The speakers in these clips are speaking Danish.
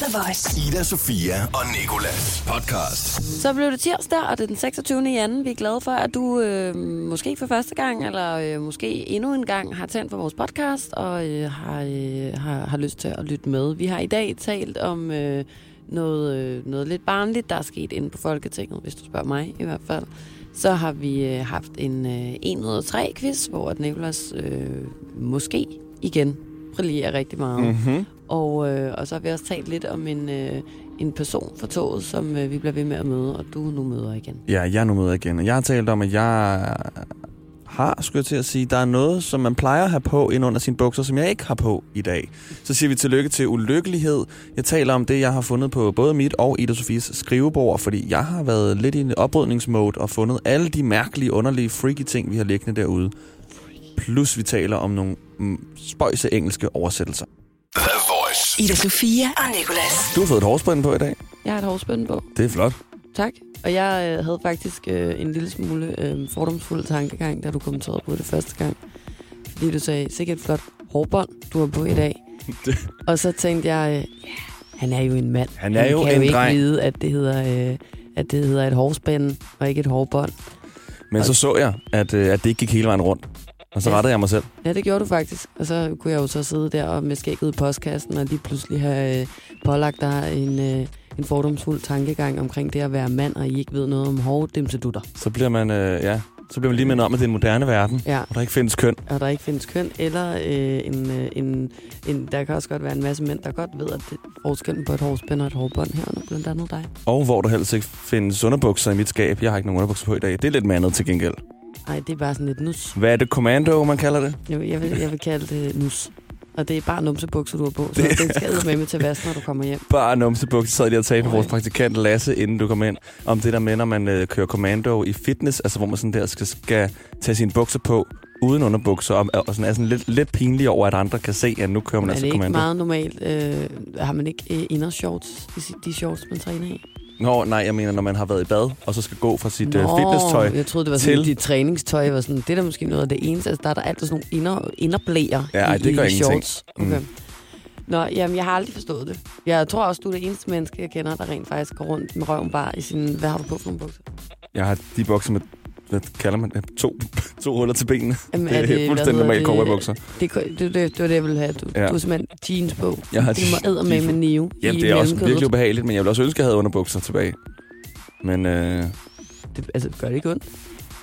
The Voice. Ida, Sofia og Nikolas podcast. Så blev det tirsdag, og det er den 26. januar. Vi er glade for, at du øh, måske for første gang, eller øh, måske endnu en gang, har tændt for vores podcast, og øh, har, øh, har, har lyst til at lytte med. Vi har i dag talt om øh, noget, øh, noget lidt barnligt, der er sket inde på Folketinget, hvis du spørger mig i hvert fald. Så har vi øh, haft en øh, 1 ud af 3 quiz, hvor at Nicolas øh, måske igen brillerer rigtig meget. Mm-hmm. Og, øh, og så har vi også talt lidt om en, øh, en person fra toget, som øh, vi bliver ved med at møde, og du nu møder igen. Ja, jeg er nu med igen. Og jeg har talt om, at jeg har, skulle jeg til at sige, der er noget, som man plejer at have på ind under sine bukser, som jeg ikke har på i dag. Så siger vi tillykke til ulykkelighed. Jeg taler om det, jeg har fundet på både mit og Ida Sofies skrivebord, fordi jeg har været lidt i en oprydningsmode og fundet alle de mærkelige, underlige, freaky ting, vi har liggende derude. Plus vi taler om nogle mm, spøjse engelske oversættelser. Ida Sofia og Nicolas. Du har fået et hårspænd på i dag. Jeg har et hårspænde på. Det er flot. Tak. Og jeg øh, havde faktisk øh, en lille smule øh, fordomsfuld tankegang, da du kommenterede på det første gang. Fordi du sagde, sikkert et flot hårbånd, du har på i dag. Det- Og så tænkte jeg, øh, ja, han er jo en mand. Han er jo kan en jo ikke dreng. vide, at det hedder... Øh, at det hedder et hårspænde, og ikke et hårbånd. Men så så jeg, at, øh, at det ikke gik hele vejen rundt. Og så rettede jeg mig selv. Ja, det gjorde du faktisk. Og så kunne jeg jo så sidde der og med skægget i postkassen, og lige pludselig have øh, pålagt dig en, øh, en fordomsfuld tankegang omkring det at være mand, og I ikke ved noget om hårddimsedutter. Så bliver man, øh, ja, så bliver man lige mindet om, at det er en moderne verden, Ja, hvor der ikke findes køn. og der ikke findes køn, eller øh, en, øh, en, en, der kan også godt være en masse mænd, der godt ved, at det forskellen på et hårspænd og et hårbånd herunder, blandt andet dig. Og hvor der helst ikke findes underbukser i mit skab. Jeg har ikke nogen underbukser på i dag. Det er lidt mandet til gengæld. Nej, det er bare sådan lidt nus. Hvad er det, commando, man kalder det? Jeg, vil- jeg, vil, jeg vil kalde det nus. Og det er bare numsebukser, du har på, så den skal med med til vask, når du kommer hjem. Bare numsebukser, sad jeg lige og talte med vores praktikant Lasse, inden du kom ind, om det der med, når man øh, kører commando i fitness, altså hvor man sådan der skal, skal tage sine bukser på uden underbukser, og, og sådan er sådan lidt, lidt pinlig over, at andre kan se, at nu kører man er altså det ikke commando. meget normalt? Øh, har man ikke øh, indershorts, i si- de shorts, man træner i? Nå, nej, jeg mener, når man har været i bad, og så skal gå fra sit øh, fitnesstøj. jeg troede, det var sådan, til- dit træningstøj var sådan, det er da måske noget af det eneste. Altså, der er der altid sådan nogle inder, inderblæer Ja, ej, i, det gør i ingenting. shorts. Okay. Mm. Nå, jamen, jeg har aldrig forstået det. Jeg tror også, du er det eneste menneske, jeg kender, der rent faktisk går rundt med røven bare i sin... Hvad har du på for nogle bukser? Jeg har de bukser med, hvad kalder man det? To, to huller til benene. Jamen, Det er, hvad fuldstændig normale det? cowboybukser. Det, det, det, det, var det, jeg ville have. Du, Ja. du har simpelthen jeans på. Jeg har det må æde med med nive Jamen, det er også virkelig ubehageligt, men jeg ville også ønske, at jeg havde underbukser tilbage. Men øh, Det, altså, gør det ikke ondt?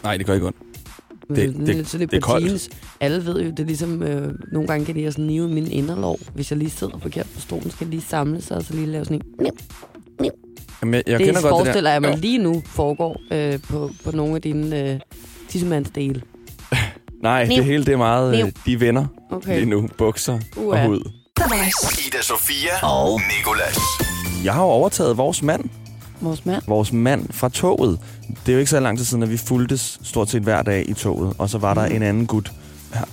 nej, det gør ikke ondt. Det- Det, det- det, så det, det er koldt. jeans. Alle ved jo, det er ligesom, øh, nogle gange kan det have sådan nive i min inderlov. Hvis jeg lige sidder forkert på stolen, skal jeg lige samle sig, og så lige lave sådan en... Jamen, jeg, jeg det kender godt det der. forestiller jeg mig lige nu foregår øh, på, på nogle af dine øh, tissemandsdele. Nej, Niv. det hele det er meget Niv. øh, de venner Okay. lige nu. Bukser og Uha. hud. Ida, Sofia og Nikolas. Jeg har jo overtaget vores mand. Vores mand. Vores mand fra toget. Det er jo ikke så lang tid siden, at vi fuldtes stort set hver dag i toget. Og så var der Mm. en anden gut.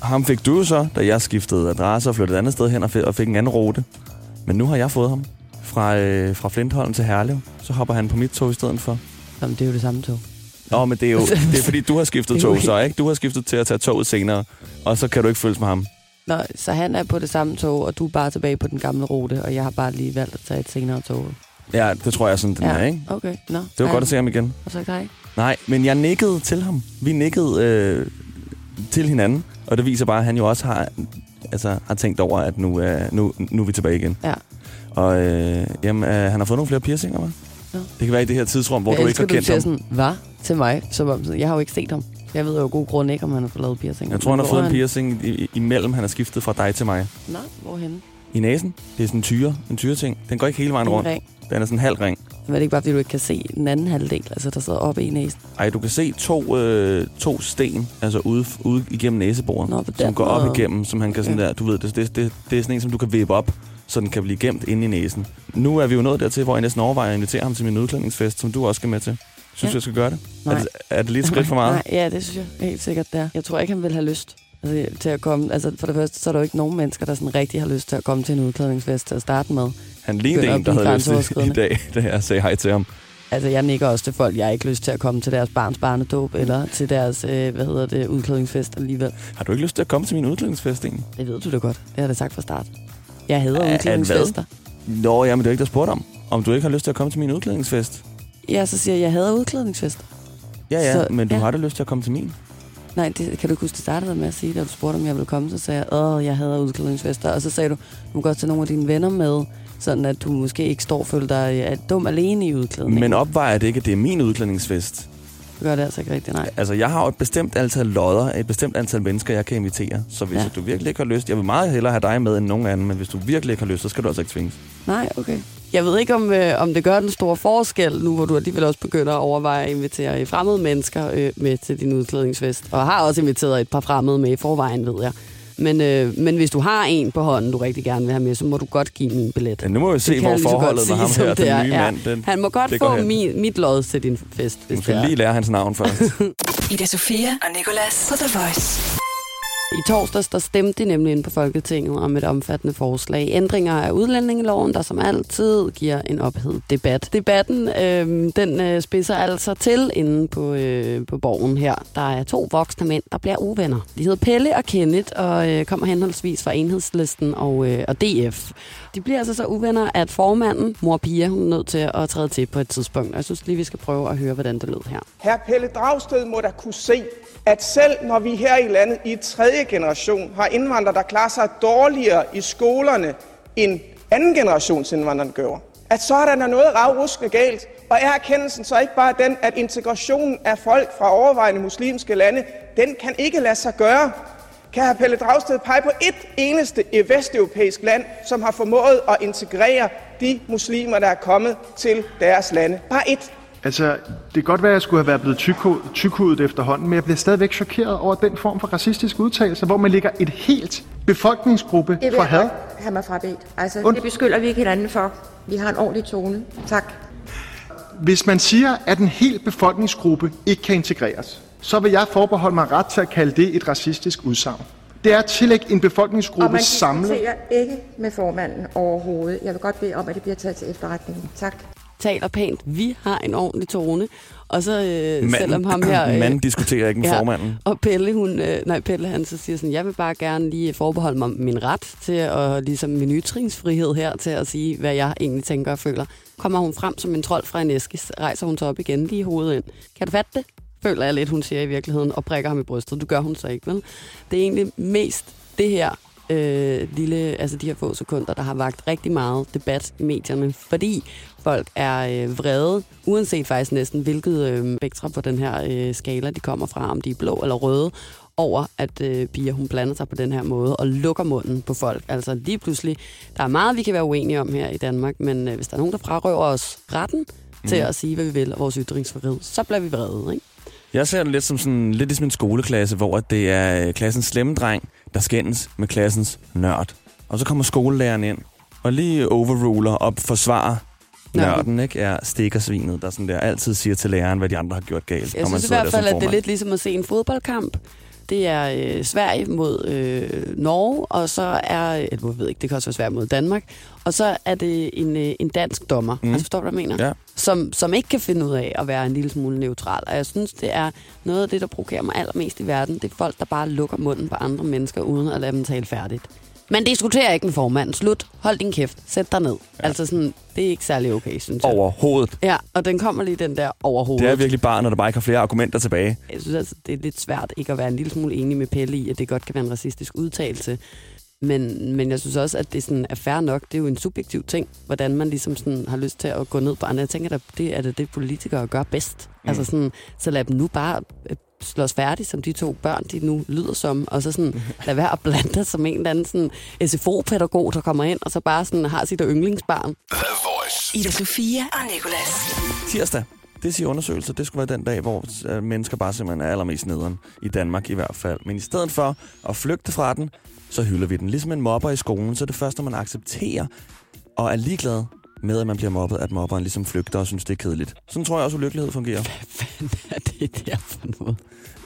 Ham fik du så, da jeg skiftede adresse og flyttede et andet sted hen og fik, og fik en anden rute. Men nu har jeg fået ham. Fra, øh, fra Flintholm til Herlev. Så hopper han på mit tog i stedet for. Jamen, det er jo det samme tog. Nå, men det er jo det er fordi, du har skiftet tog så, ikke? Du har skiftet til at tage toget senere, og så kan du ikke følges med ham. Nå, så han er på det samme tog, og du er bare tilbage på den gamle rute, og jeg har bare lige valgt at tage et senere tog. Ja, det tror jeg sådan, den Ja. er, ikke? Okay, nå. Det var godt at se ham igen. Og så dig. Nej, men jeg nikkede til ham. Vi nikkede øh, til hinanden, og det viser bare, at han jo også har, altså, har tænkt over, at nu, øh, nu, nu er vi tilbage igen. Ja. Og øh, jamen, øh, han har fået nogle flere piercinger, hva'? Ja. Det kan være i det her tidsrum, hvor jeg du ikke har du kendt siger ham. sådan, hvad? Til mig? Som om, jeg har jo ikke set ham. Jeg ved jo af god grund ikke, om han har fået lavet piercing. Jeg tror, han har fået er en piercing i- imellem, han har skiftet fra dig til mig. Nå, hvorhenne? I næsen. Det er sådan en tyre, en tyreting. Den går ikke hele vejen En rundt. ring. Den er sådan en halv ring. Men er det ikke bare, fordi du ikke kan se den anden halvdel, altså der sidder oppe i næsen? Ej, du kan se to, øh, to sten, altså ude, ude igennem næseboren, Nå, som går op igennem, som han kan sådan Okay. der, du ved, det, det, det, det er sådan en, som du kan vippe op, så den kan blive gemt inde i næsen. Nu er vi jo nået dertil, hvor jeg næsten overvejer at invitere ham til min udklædningsfest, som du også skal med til. Synes Ja. du, jeg skal gøre det? Nej. Er det? Er det lige et skridt for meget? Nej, ja, det synes jeg helt sikkert, det er. Jeg tror ikke, han vil have lyst altså, til at komme. Altså, for det første, så er der jo ikke nogen mennesker, der sådan rigtig har lyst til at komme til en udklædningsfest til at starte med. Han lignede en, der havde lyst til i dag, da jeg sagde hej til ham. Altså, jeg nikker også til folk, jeg har ikke lyst til at komme til deres barns barnedåb, eller til deres, øh, hvad hedder det, udklædningsfest alligevel. Har du ikke lyst til at komme til min udklædningsfest egentlig? Det ved du da godt. Det har jeg da sagt fra start. Jeg hader udklædningsfester. Nå, jamen det er ikke, der spurgte om. Om du ikke har lyst til at komme til min udklædningsfest. Ja, så siger jeg, jeg hader udklædningsfest. Ja, ja, Så- men du ja. har da lyst til at komme til min. Nej, det kan du ikke huske, det startede med at sige, da du spurgte, om jeg ville komme, så sagde jeg, åh, jeg hader udklædningsfester. Og så sagde du, du må godt tage nogle af dine venner med, sådan at du måske ikke står og føler dig øh, dum alene i udklædning. Men opvejer det ikke, at det er min udklædningsfest. Du gør det altså ikke rigtigt, nej. Altså, jeg har jo et bestemt antal lodder, et bestemt antal mennesker, jeg kan invitere. Så hvis Ja. du virkelig ikke har lyst, jeg vil meget hellere have dig med end nogen anden, men hvis du virkelig ikke har lyst, så skal du altså ikke tvinges. Nej, okay. Jeg ved ikke, om, øh, om det gør den store forskel, nu hvor du alligevel også begynder at overveje at invitere fremmede mennesker øh, med til din udklædningsfest. Og har også inviteret et par fremmede med i forvejen, ved jeg. Men, øh, men hvis du har en på hånden, du rigtig gerne vil have med, så må du godt give min billet. Ja, nu må vi se, hvor forholdet med ham her, det den er. nye Ja. mand, den, Han må godt få min, mit lod til din fest, hvis Du det skal lige lære hans navn først. Ida Sofia og Nicolas på The Voice. I torsdags der stemte de nemlig ind på Folketinget om et omfattende forslag. Ændringer af udlændingeloven, der som altid giver en ophed debat. Debatten øh, den øh, spidser altså til inde på, øh, på borgen her. Der er to voksne mænd, der bliver uvenner. De hedder Pelle og Kenneth og øh, kommer henholdsvis fra Enhedslisten og, øh, og DF. De bliver altså så uvenner, at formanden, mor Pia, hun er nødt til at træde til på et tidspunkt. Jeg synes lige, vi skal prøve at høre, hvordan det lød her. Herr Pelle Dragsted må da kunne se, at selv når vi her i landet i tredje generation har indvandrere, der klarer sig dårligere i skolerne end anden generations indvandrere gør, at så er der noget ravruskende galt. Og er erkendelsen så ikke bare den, at integrationen af folk fra overvejende muslimske lande, den kan ikke lade sig gøre? Kan hr. Pelle Dragsted pege på et eneste e- vesteuropæisk land, som har formået at integrere de muslimer, der er kommet til deres lande? Bare et. Altså, det kan godt være, at jeg skulle have været blevet tykho- tykhudet efterhånden, men jeg bliver stadigvæk chokeret over den form for racistisk udtalelse, hvor man lægger et helt befolkningsgruppe Det vil for had. godt have mig frabedt. Altså, Und- det beskylder vi ikke hinanden for. Vi har en ordentlig tone. Tak. Hvis man siger, at en hel befolkningsgruppe ikke kan integreres, så vil jeg forbeholde mig ret til at kalde det et racistisk udsagn. Det er at tillægge en Og befolkningsgruppe man samlet. ikke med formanden overhovedet. Jeg vil godt bede om, at det bliver taget til efterretning. Tak. Taler pænt. Vi har en ordentlig tone. Og så øh, Manden- selvom ham her... Øh, Manden diskuterer ikke med formanden. Og Pelle, hun, øh, nej, Pelle han så siger sådan, jeg vil bare gerne lige forbeholde mig min ret til at, ligesom min ytringsfrihed her, til at sige, hvad jeg egentlig tænker og føler. Kommer hun frem som en trold fra en æske, rejser hun sig op igen lige i hovedet ind. Kan du fatte det? Føler jeg lidt, hun siger i virkeligheden, og prikker ham i brystet. Du gør hun så ikke, vel? Det er egentlig mest det her øh, lille, altså de her få sekunder, der har vagt rigtig meget debat i medierne, fordi folk er øh, vrede, uanset faktisk næsten, hvilket øh, spektra på den her øh, skala, de kommer fra, om de er blå eller røde, over, at øh, Pia hun blander sig på den her måde og lukker munden på folk. Altså lige pludselig, der er meget, vi kan være uenige om her i Danmark, men øh, hvis der er nogen, der frarøver os retten mm. til at sige, hvad vi vil, og vores ytringsfrihed, så bliver vi vrede, ikke? Jeg ser det lidt som sådan, lidt ligesom en skoleklasse, hvor det er øh, klassens slemme dreng, der skændes med klassens nørd. Og så kommer skolelæreren ind og lige overruler og forsvarer Nørden. ikke? Er stikkersvinet, der sådan der altid siger til læreren, hvad de andre har gjort galt. Jeg synes i hvert fald, at det er lidt ligesom at se en fodboldkamp. Det er øh, Sverige mod øh, Norge, og så er, jeg ved ikke, det kan også være Sverige mod Danmark, og så er det en, øh, en dansk dommer, mm. altså forstår du, hvad jeg mener? Ja. Som, som ikke kan finde ud af at være en lille smule neutral. Og jeg synes, det er noget af det, der provokerer mig allermest i verden. Det er folk, der bare lukker munden på andre mennesker, uden at lade dem tale færdigt. Man diskuterer ikke med formanden. Slut. Hold din kæft. Sæt dig ned. Ja. Altså sådan, det er ikke særlig okay, synes jeg. Overhovedet. Ja, og den kommer lige den der overhovedet. Det er virkelig bare, når der bare ikke har flere argumenter tilbage. Jeg synes altså, det er lidt svært ikke at være en lille smule enig med Pelle i, at det godt kan være en racistisk udtalelse. Men, men jeg synes også, at det sådan er fair nok. Det er jo en subjektiv ting, hvordan man ligesom sådan har lyst til at gå ned på andre. Jeg tænker, at det er det, det politikere gør bedst. Mm. Altså sådan, så lad dem nu bare slås færdig, som de to børn, de nu lyder som. Og så sådan, lad være at blande dig som en eller anden sådan SFO-pædagog, der kommer ind, og så bare sådan har sit yndlingsbarn. The Voice. Ida Sofia og Nicolas. Tirsdag, det siger undersøgelser, det skulle være den dag, hvor øh, mennesker bare simpelthen er allermest nederen. I Danmark i hvert fald. Men i stedet for at flygte fra den, så hylder vi den. Ligesom en mobber i skolen, så er det først, når man accepterer og er ligeglad med, at man bliver mobbet, at mobberen ligesom flygter og synes, det er kedeligt. Sådan tror jeg også, ulykkelighed fungerer. Hvad er det der for noget?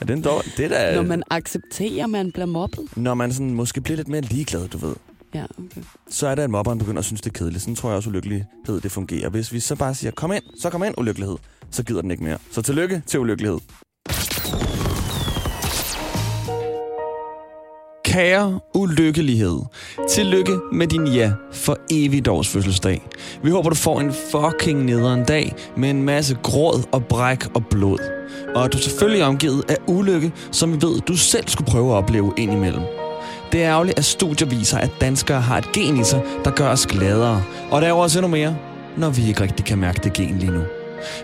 Er det, en det er da, Når man accepterer, man bliver mobbet? når man sådan, måske bliver lidt mere ligeglad, du ved. Ja, okay. så er det, at mobberen begynder at synes, det er kedeligt. Sådan tror jeg også, ulykkelighed det fungerer. Hvis vi så bare siger, kom ind, så kom ind, ulykkelighed, så gider den ikke mere. Så tillykke til ulykkelighed. Kære ulykkelighed. Tillykke med din ja for evigt års fødselsdag. Vi håber, du får en fucking nederen dag med en masse gråd og bræk og blod. Og at du selvfølgelig er omgivet af ulykke, som vi ved, du selv skulle prøve at opleve indimellem. Det er ærgerligt, at studier viser, at danskere har et gen i sig, der gør os gladere. Og der er også endnu mere, når vi ikke rigtig kan mærke det gen lige nu.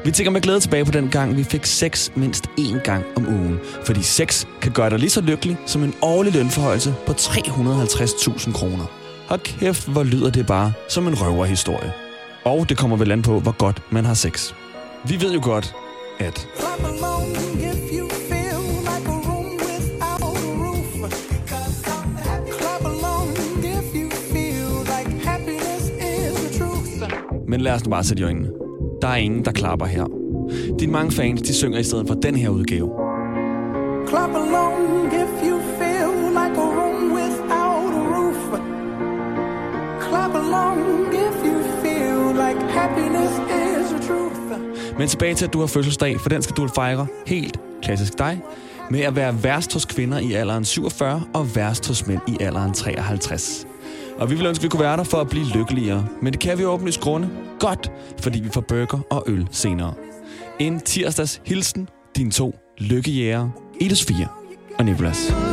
Vi tænker med glæde tilbage på den gang, vi fik sex mindst én gang om ugen. Fordi sex kan gøre dig lige så lykkelig som en årlig lønforhøjelse på 350.000 kroner. Og kæft, hvor lyder det bare som en røverhistorie. Og det kommer vel an på, hvor godt man har sex. Vi ved jo godt, at Men lad os nu bare sætte i øjnene. Der er ingen, der klapper her. Dine mange fans, de synger i stedet for den her udgave. Clap along if you feel like a room without a roof. Clap along if you feel like happiness is the truth. Men tilbage til, at du har fødselsdag, for den skal du fejre helt klassisk dig, med at være værst hos kvinder i alderen 47 og værst hos mænd i alderen 53. Og vi vil ønske, at vi kunne være der for at blive lykkeligere. Men det kan vi åbenlyst grunde godt, fordi vi får burger og øl senere. En tirsdags hilsen, dine to lykkejæger, Ida Sofia og Nicolas.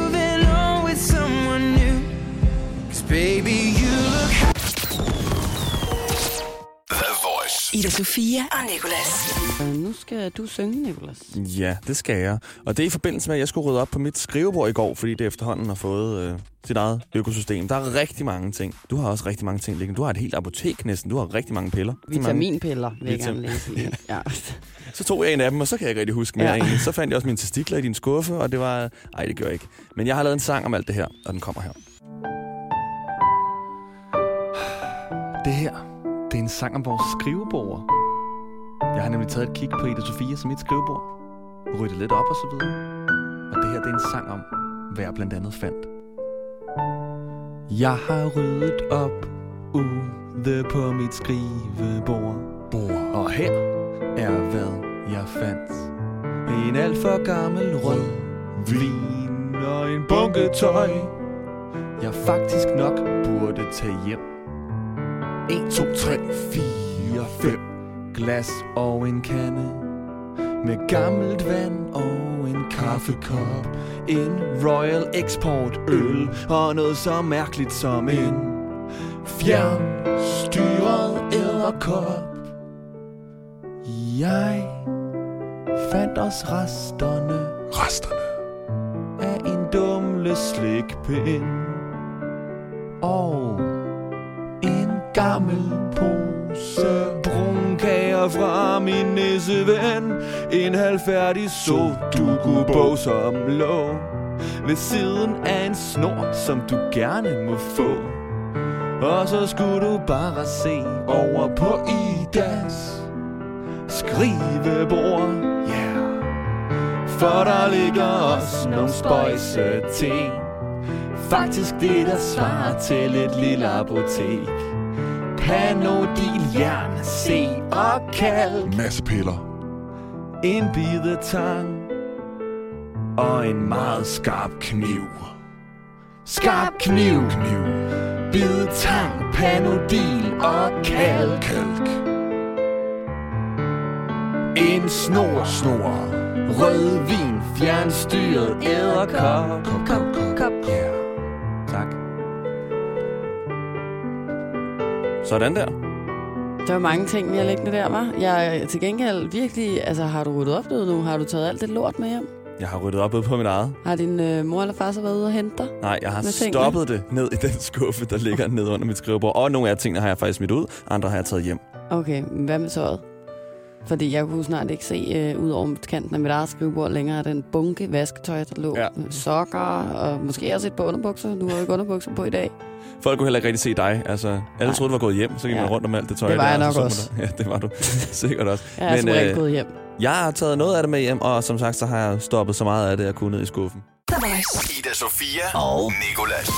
Ida Sofia og Nicolas. Øh, nu skal du synge, Nicolas. Ja, det skal jeg. Og det er i forbindelse med, at jeg skulle rydde op på mit skrivebord i går, fordi det efterhånden har fået øh, sit eget økosystem. Der er rigtig mange ting. Du har også rigtig mange ting liggende. Du har et helt apotek næsten. Du har rigtig mange piller. Vitaminpiller, vil jeg Vitamin- gerne. Ja. Så tog jeg en af dem, og så kan jeg ikke rigtig huske mere Ja. ja. egentlig. Så fandt jeg også mine testikler i din skuffe, og det var... Ej, det gør jeg ikke. Men jeg har lavet en sang om alt det her, og den kommer her. Det her, det er en sang om vores skrivebord. Jeg har nemlig taget et kig på Ida Sofia som mit skrivebord. Ryddet lidt op og så videre. Og det her, det er en sang om, hvad jeg blandt andet fandt. Jeg har ryddet op ude på mit skrivebord. Bord. Og her er hvad jeg fandt. En alt for gammel rød vin og en bunke tøj. Jeg faktisk nok burde tage hjem. 1, 2, 3, 4, 5 glas og en kande. Med gammelt vand og en kaffekop. En Royal Export øl og noget så mærkeligt som en fjernstyret æderkop. Jeg fandt os resterne Resterne. af en dumle slikpind og gammel pose brunkager fra min næseven en halvfærdig sudoku-bog som lå ved siden af en snor, som du gerne må få. Og så skulle du bare se over på Idas skrivebord. Yeah. For der ligger også nogle spøjse ting Faktisk det der svarer til et lille apotek Panodil, jern, C og kalk Masse piller. En bidetang Og en meget skarp kniv Skarp kniv, kniv. Bidetang, panodil og kalk, kalk. En snor, snor Rødvin, fjernstyret æderkop Kop, kop, kop, kop yeah. Sådan der Der var mange ting, vi har liggende der, var. Jeg er til gengæld virkelig... Altså, har du ryddet op noget nu? Har du taget alt det lort med hjem? Jeg har ryddet op ude på mit eget Har din øh, mor eller far så været ude og hente dig? Nej, jeg har stoppet det ned i den skuffe, der ligger nede under mit skrivebord. Og nogle af tingene har jeg faktisk smidt ud, andre har jeg taget hjem. Okay, hvad med tøjet? Fordi jeg kunne snart ikke se øh, ud over kanten af mit eget skrivebord længere den bunke vasketøj, der lå. Ja. Sokker og måske også et par underbukser. Du har jo ikke underbukser på i dag. Folk kunne heller ikke rigtig se dig. Altså, alle Nej. troede, du var gået hjem, så gik Ja. man rundt om alt det tøj. Det var der, jeg nok så også. Ja, det var du sikkert også. Jeg er som regel øh, gået hjem. jeg har taget noget af det med hjem, og som sagt, så har jeg stoppet så meget af det, jeg kunne ned i skuffen. Ida Sofia og Nicolas.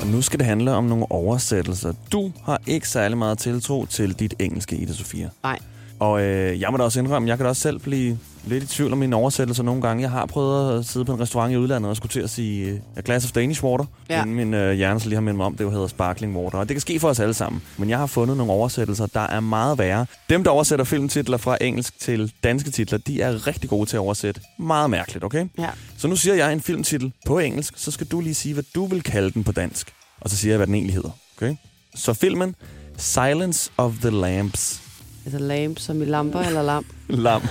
Og nu skal det handle om nogle oversættelser. Du har ikke særlig meget tiltro til dit engelske, Ida Sofia. Nej. Og øh, jeg må da også indrømme, jeg kan da også selv blive lidt i tvivl om mine oversættelser nogle gange. Jeg har prøvet at sidde på en restaurant i udlandet og skulle til at sige øh, a glass of Danish water. Ja. Inden min øh, hjerne så lige har mindet mig om, det jo hedder sparkling water. Og det kan ske for os alle sammen. Men jeg har fundet nogle oversættelser, der er meget værre. Dem, der oversætter filmtitler fra engelsk til danske titler, de er rigtig gode til at oversætte. Meget mærkeligt, okay? Ja. Så nu siger jeg en filmtitel på engelsk, så skal du lige sige, hvad du vil kalde den på dansk. Og så siger jeg, hvad den egentlig hedder. Okay? Så filmen Silence of the Lambs. Altså lamp som i lamper eller lamp? Lam.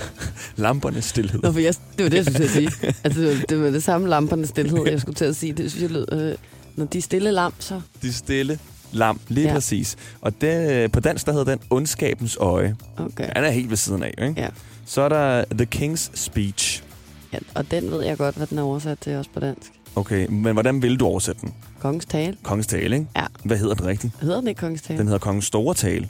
Lampernes stillhed. Nå, for jeg, det var det, jeg skulle til at sige. Altså, det var- det var det samme lampernes stillhed, jeg skulle til at sige. Det synes jeg lød... Øh, når de stille lamp, så... De stille lam, lige Ja. ja. præcis. Og det, øh, på dansk, der hedder den Ondskabens Øje. Okay. Han er helt ved siden af, ikke? Ja. Så er der The King's Speech. ja. Og den ved jeg godt, hvad den er oversat til også på dansk. Okay, men hvordan vil du oversætte den? Kongens tale. Kongens tale, ikke? Ja. Hvad hedder den rigtigt? Hedder den ikke kongens tale? Den hedder Kongens Store Tale.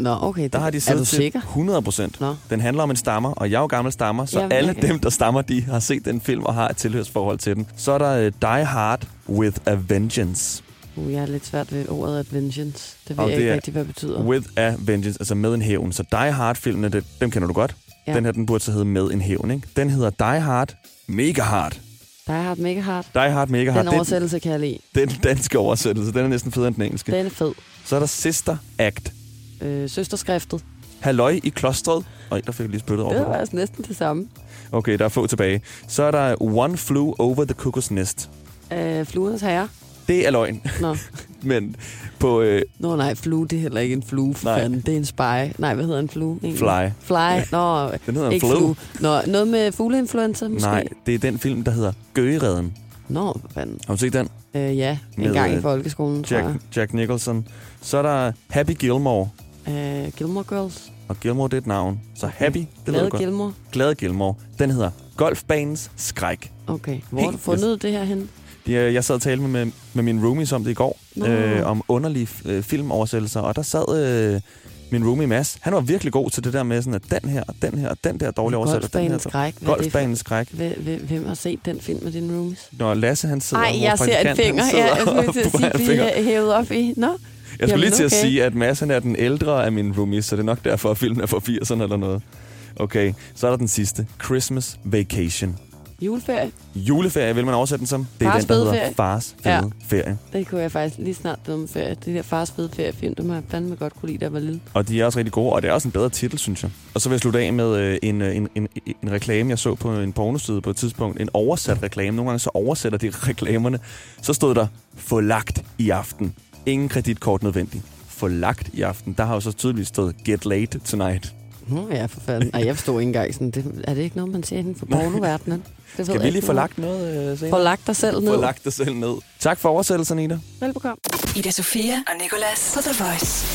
Nå, okay. Der har de siddet til sikker? 100 procent. Den handler om en stammer, og jeg er jo gammel stammer, så Jamen, alle dem, der stammer, de har set den film og har et tilhørsforhold til den. Så er der uh, Die Hard with a Vengeance. Uh, jeg er lidt svært ved ordet adventions. Det ved Og jeg det ikke rigtig, hvad det betyder. With a Vengeance, altså med en hævn. Så Die Hard-filmene, det, dem kender du godt. Ja. Den her, den burde så hedde Med en hævn, ikke? Den hedder Die Hard Mega Hard. Die Hard Mega Hard. Die Hard Mega Hard. Den oversættelse kan jeg lide. Den, den danske oversættelse, den er næsten federe end den engelske. Den er fed. Så er der Sister Act. Øh, søsterskriftet. Halløj i klostret. Øj, der fik jeg lige spyttet over. Det var altså næsten det samme. Okay, der er få tilbage. Så er der One Flew Over the Cuckoo's Nest. Øh, fluernes herre. Det er løgn, Nå. men på øh, Nå nej, flue, det er heller ikke en flue. For Nej. fanden. Det er en spy. Nej, hvad hedder en flue? egentlig? Fly. Fly. Nå, Den hedder en ikke flue. flue. Nå, noget med fugleinfluenza måske? Nej, det er den film, der hedder Gøgeredden. Nå, hvad fanden. Har du set den? Øh, ja, en Med, gang i øh, folkeskolen, tror Jack, jeg. Jack Nicholson. Så er der Happy Gilmore. Øh, Gilmore Girls. Og Gilmore, det er et navn. Så Happy, det ved Glade godt. Gilmore. Glade Gilmore. Den hedder Golfbanens Skræk. Okay. Hvor har du Helt fundet det her hen? Jeg sad og talte med, med, mine roomies om det i går, Nå. øh, om underlige øh, filmoversættelser, og der sad øh, min roomie Mads. Han var virkelig god til det der med, sådan, at den her, og den her, og den der dårlige oversættelse. den her, Golfbanens skræk. Det Golfbanens skræk. Hvem- har set den film med dine roomies? Når Lasse han sidder Nej, jeg ser en finger. Ja, jeg sidder skulle til at sige, er hævet op i... Nå, Jeg skulle Jamen, lige til at okay. sige, at Mads er den ældre af mine roomies, så det er nok derfor, at filmen er fra 80'erne eller noget. Okay, så er der den sidste. Christmas Vacation. juleferie. Juleferie vil man oversætte den som. Det er Fars den, der hedder ferie. Fars fede Ja. ferie. Det kunne jeg faktisk lige snart dømme ferie. Det der fars fede feriefilm, dem har jeg fandme godt kunne lide, da jeg var lille. Og de er også rigtig gode, og det er også en bedre titel, synes jeg. Og så vil jeg slutte af med øh, en, øh, en, en, en reklame, jeg så på en pornoside på et tidspunkt. En oversat reklame. Nogle gange så oversætter de reklamerne. Så stod der, få lagt i aften. Ingen kreditkort nødvendigt. Få lagt i aften. Der har jo så tydeligvis stået, get late tonight. Nå ja, for fanden. Ej, jeg forstod ikke engang sådan. Det, er det ikke noget, man siger inden for pornoverdenen? Det Skal vi lige få noget lagt noget øh, senere? Få lagt dig selv ned. Få lagt dig selv ned. Tak for oversættelsen, Ida. Velbekomme. Ida Sofia og Nicolas på The Voice.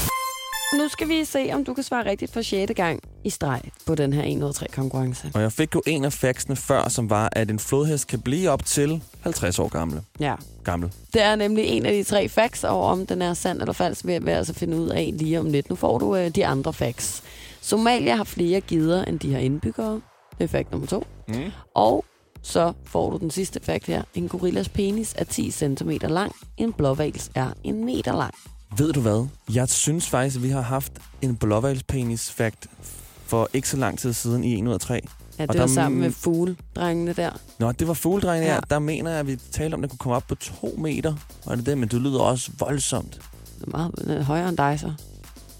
Nu skal vi se, om du kan svare rigtigt for 6. gang i streg på den her 1 ud af 3 konkurrence. Og jeg fik jo en af faxene før, som var, at en flodhest kan blive op til 50 år gamle. Ja. Gammel. Det er nemlig en af de tre facts, og om den er sand eller falsk, vil jeg altså finde ud af lige om lidt. Nu får du øh, de andre facts. Somalia har flere gider, end de har indbyggere. Det er fact nummer to. Mm. Og så får du den sidste fact her. En gorillas penis er 10 cm lang. En blåvals er en meter lang. Ved du hvad? Jeg synes faktisk, at vi har haft en blåvalgspenis-fact for ikke så lang tid siden i 1 ud af 3. Ja, Og det var der- sammen med fugledrengene der. Nå, det var fugledrengene Ja. ja. Der mener jeg, at vi talte om, at det kunne komme op på to meter. Og det det, men det lyder også voldsomt. Det er meget øh, højere end dig så.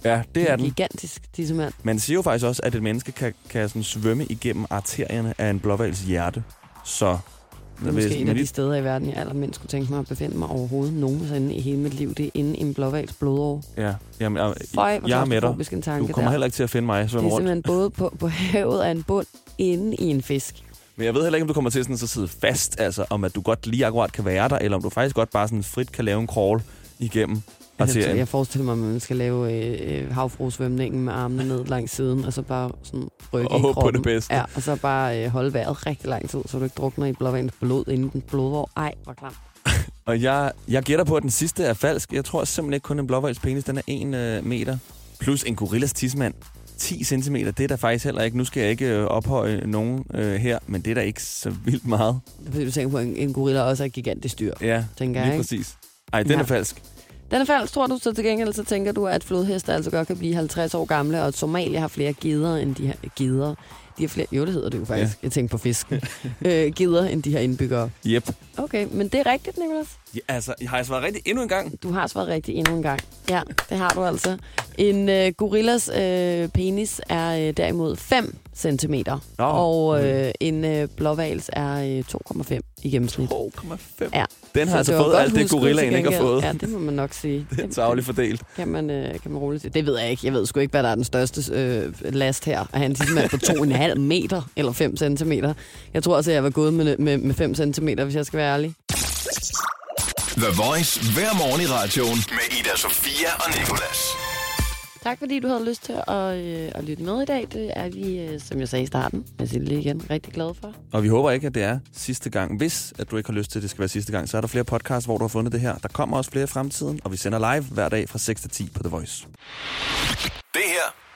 Ja, det er den. Gigantisk, disse mand. Man siger jo faktisk også, at et menneske kan, kan sådan svømme igennem arterierne af en blåvals hjerte. Så... Det er måske en af de steder i verden, jeg allermindst skulle tænke mig at befinde mig overhovedet nogensinde i hele mit liv. Det er inde i en blåvals blodår. Ja, jamen, jeg, Føj, jeg er med dig. en tanke Du kommer der. heller ikke til at finde mig Det er rundt. simpelthen både på, på havet af en bund inde i en fisk. Men jeg ved heller ikke, om du kommer til sådan at sidde fast, altså om at du godt lige akkurat kan være der, eller om du faktisk godt bare sådan frit kan lave en crawl igennem Altså, arterien. jeg forestiller mig, at man skal lave øh, havfruesvømningen med armene ned langs siden, og så bare sådan rykke Og i håbe på kroppen. det bedste. Ja, og så bare øh, holde vejret rigtig lang tid, så du ikke drukner i blåvandens blod inden den blodår. Ej, hvor klam. Og jeg, jeg gætter på, at den sidste er falsk. Jeg tror simpelthen ikke kun en blåvals penis, den er 1 øh, meter. Plus en gorillas tidsmand. 10 cm, det er der faktisk heller ikke. Nu skal jeg ikke øh, ophøje nogen øh, her, men det er da ikke så vildt meget. Det er fordi, du tænker på, at en, en gorilla også er et gigantisk dyr. Ja, Tænker jeg, lige ikke? præcis. Ej, den Ja. er falsk. Den er falsk, tror du, så til gengæld så tænker du, at flodheste altså godt kan blive 50 år gamle, og at Somalia har flere geder, end de her geder. De har flere, jo, det hedder det jo faktisk. Ja. Jeg tænker på fisken. øh, geder, end de har indbyggere. Yep. Okay, men det er rigtigt, Nicolas. Ja, altså, har jeg svaret rigtigt endnu en gang? Du har svaret rigtigt endnu en gang. Ja, det har du altså. En øh, gorillas øh, penis er øh, derimod 5 cm, Nå. og øh, en øh, blåvals er øh, 2,5 i gennemsnit. 2,5. Ja. Den har Så altså fået alt det, gorillaen ikke har fået. Ja, det må man nok sige. Det er tavligt fordelt. kan man, øh, kan man roligt sige. Det ved jeg ikke. Jeg ved sgu ikke, hvad der er den største øh, last her. At han tissemand på 2,5 meter eller 5 cm. Jeg tror altså, jeg var gået med, med, med 5 cm, hvis jeg skal være ærlig. The Voice hver morgen i radioen med Ida Sofia og Nicolas. Tak fordi du havde lyst til at, øh, at lytte med i dag. Det er vi, øh, som jeg sagde i starten, jeg siger det lige igen, rigtig glade for. Og vi håber ikke, at det er sidste gang. Hvis at du ikke har lyst til, at det skal være sidste gang, så er der flere podcasts, hvor du har fundet det her. Der kommer også flere i fremtiden, og vi sender live hver dag fra 6 til 10 på The Voice. Det her